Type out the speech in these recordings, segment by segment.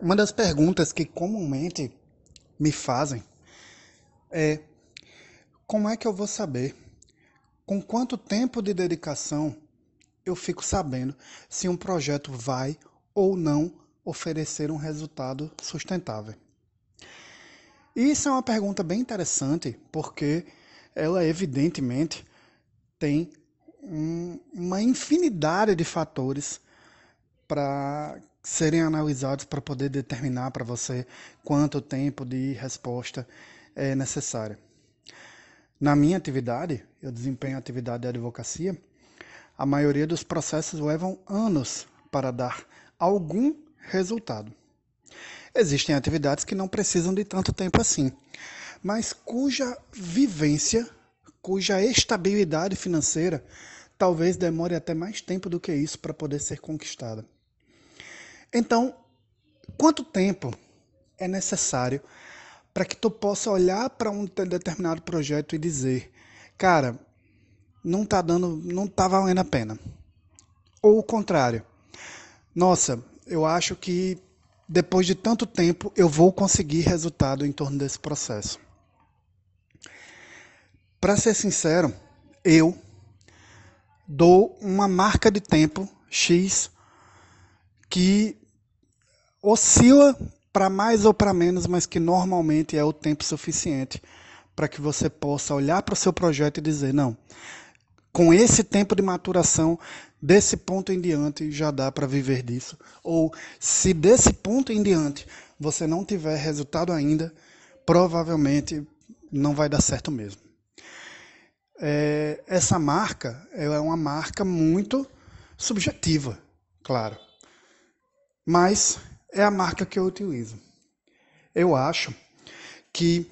Uma das perguntas que comumente me fazem é: como é que eu vou saber com quanto tempo de dedicação eu fico sabendo se um projeto vai ou não oferecer um resultado sustentável? E isso é uma pergunta bem interessante, porque ela evidentemente tem um, uma infinidade de fatores para serem analisados para poder determinar para você quanto tempo de resposta é necessário. Na minha atividade, eu desempenho atividade de advocacia, a maioria dos processos levam anos para dar algum resultado. Existem atividades que não precisam de tanto tempo assim, mas cuja vivência, cuja estabilidade financeira talvez demore até mais tempo do que isso para poder ser conquistada. Então, quanto tempo é necessário para que tu possa olhar para um determinado projeto e dizer, cara, não tá dando, não tá valendo a pena. Ou o contrário. Nossa, eu acho que depois de tanto tempo eu vou conseguir resultado em torno desse processo. Para ser sincero, eu dou uma marca de tempo X que oscila para mais ou para menos, mas que normalmente é o tempo suficiente para que você possa olhar para o seu projeto e dizer: não, com esse tempo de maturação, desse ponto em diante já dá para viver disso. Ou se desse ponto em diante você não tiver resultado ainda, provavelmente não vai dar certo mesmo. É, essa marca é uma marca muito subjetiva, claro. Mas é a marca que eu utilizo. Eu acho que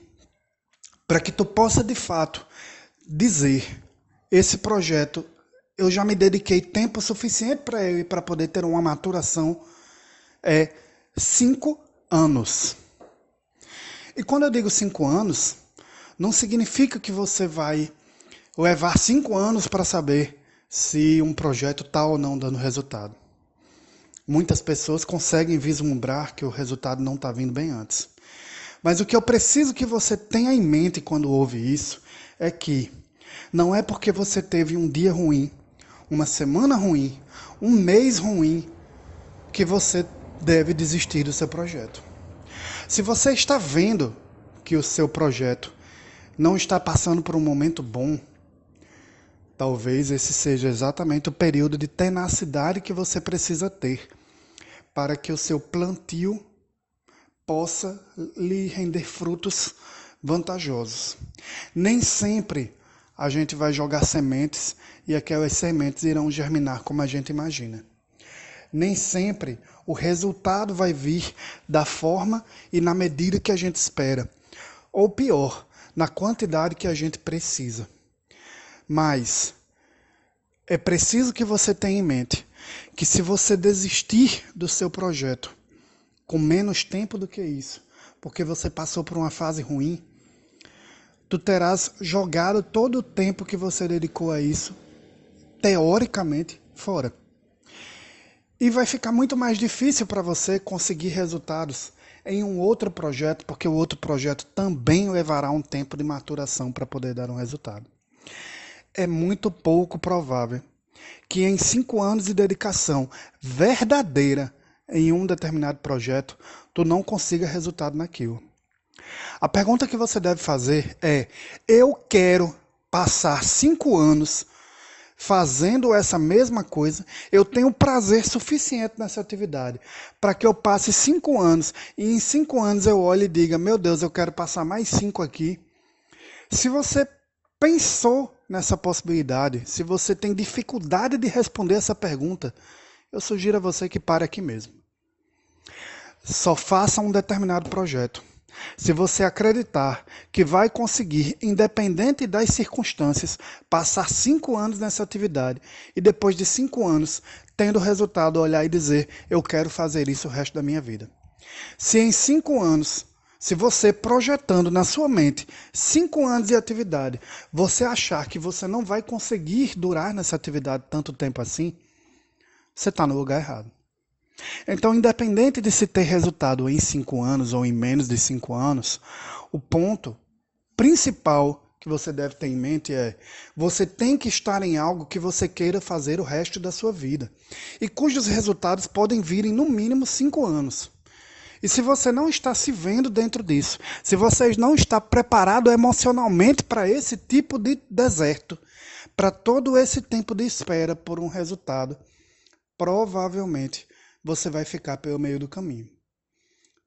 para que tu possa de fato dizer esse projeto, eu já me dediquei tempo suficiente para ele para poder ter uma maturação é cinco anos. E quando eu digo cinco anos, não significa que você vai levar cinco anos para saber se um projeto está ou não dando resultado. Muitas pessoas conseguem vislumbrar que o resultado não está vindo bem antes. Mas o que eu preciso que você tenha em mente quando ouve isso é que não é porque você teve um dia ruim, uma semana ruim, um mês ruim, que você deve desistir do seu projeto. Se você está vendo que o seu projeto não está passando por um momento bom, Talvez esse seja exatamente o período de tenacidade que você precisa ter para que o seu plantio possa lhe render frutos vantajosos. Nem sempre a gente vai jogar sementes e aquelas sementes irão germinar como a gente imagina. Nem sempre o resultado vai vir da forma e na medida que a gente espera, ou pior, na quantidade que a gente precisa. Mas é preciso que você tenha em mente que se você desistir do seu projeto com menos tempo do que isso, porque você passou por uma fase ruim, tu terás jogado todo o tempo que você dedicou a isso, teoricamente, fora. E vai ficar muito mais difícil para você conseguir resultados em um outro projeto, porque o outro projeto também levará um tempo de maturação para poder dar um resultado é muito pouco provável que em cinco anos de dedicação verdadeira em um determinado projeto, tu não consiga resultado naquilo. A pergunta que você deve fazer é: eu quero passar cinco anos fazendo essa mesma coisa, eu tenho prazer suficiente nessa atividade para que eu passe cinco anos e em cinco anos eu olhe e diga: meu Deus, eu quero passar mais cinco aqui. Se você pensou nessa possibilidade, se você tem dificuldade de responder essa pergunta, eu sugiro a você que pare aqui mesmo. Só faça um determinado projeto. Se você acreditar que vai conseguir, independente das circunstâncias, passar cinco anos nessa atividade e depois de cinco anos, tendo resultado, olhar e dizer: Eu quero fazer isso o resto da minha vida. Se em cinco anos se você projetando na sua mente cinco anos de atividade, você achar que você não vai conseguir durar nessa atividade tanto tempo assim, você está no lugar errado. Então, independente de se ter resultado em cinco anos ou em menos de cinco anos, o ponto principal que você deve ter em mente é: você tem que estar em algo que você queira fazer o resto da sua vida e cujos resultados podem vir em no mínimo cinco anos. E se você não está se vendo dentro disso, se você não está preparado emocionalmente para esse tipo de deserto, para todo esse tempo de espera por um resultado, provavelmente você vai ficar pelo meio do caminho.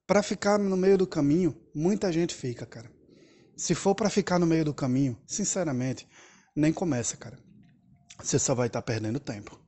Para ficar no meio do caminho, muita gente fica, cara. Se for para ficar no meio do caminho, sinceramente, nem começa, cara. Você só vai estar tá perdendo tempo.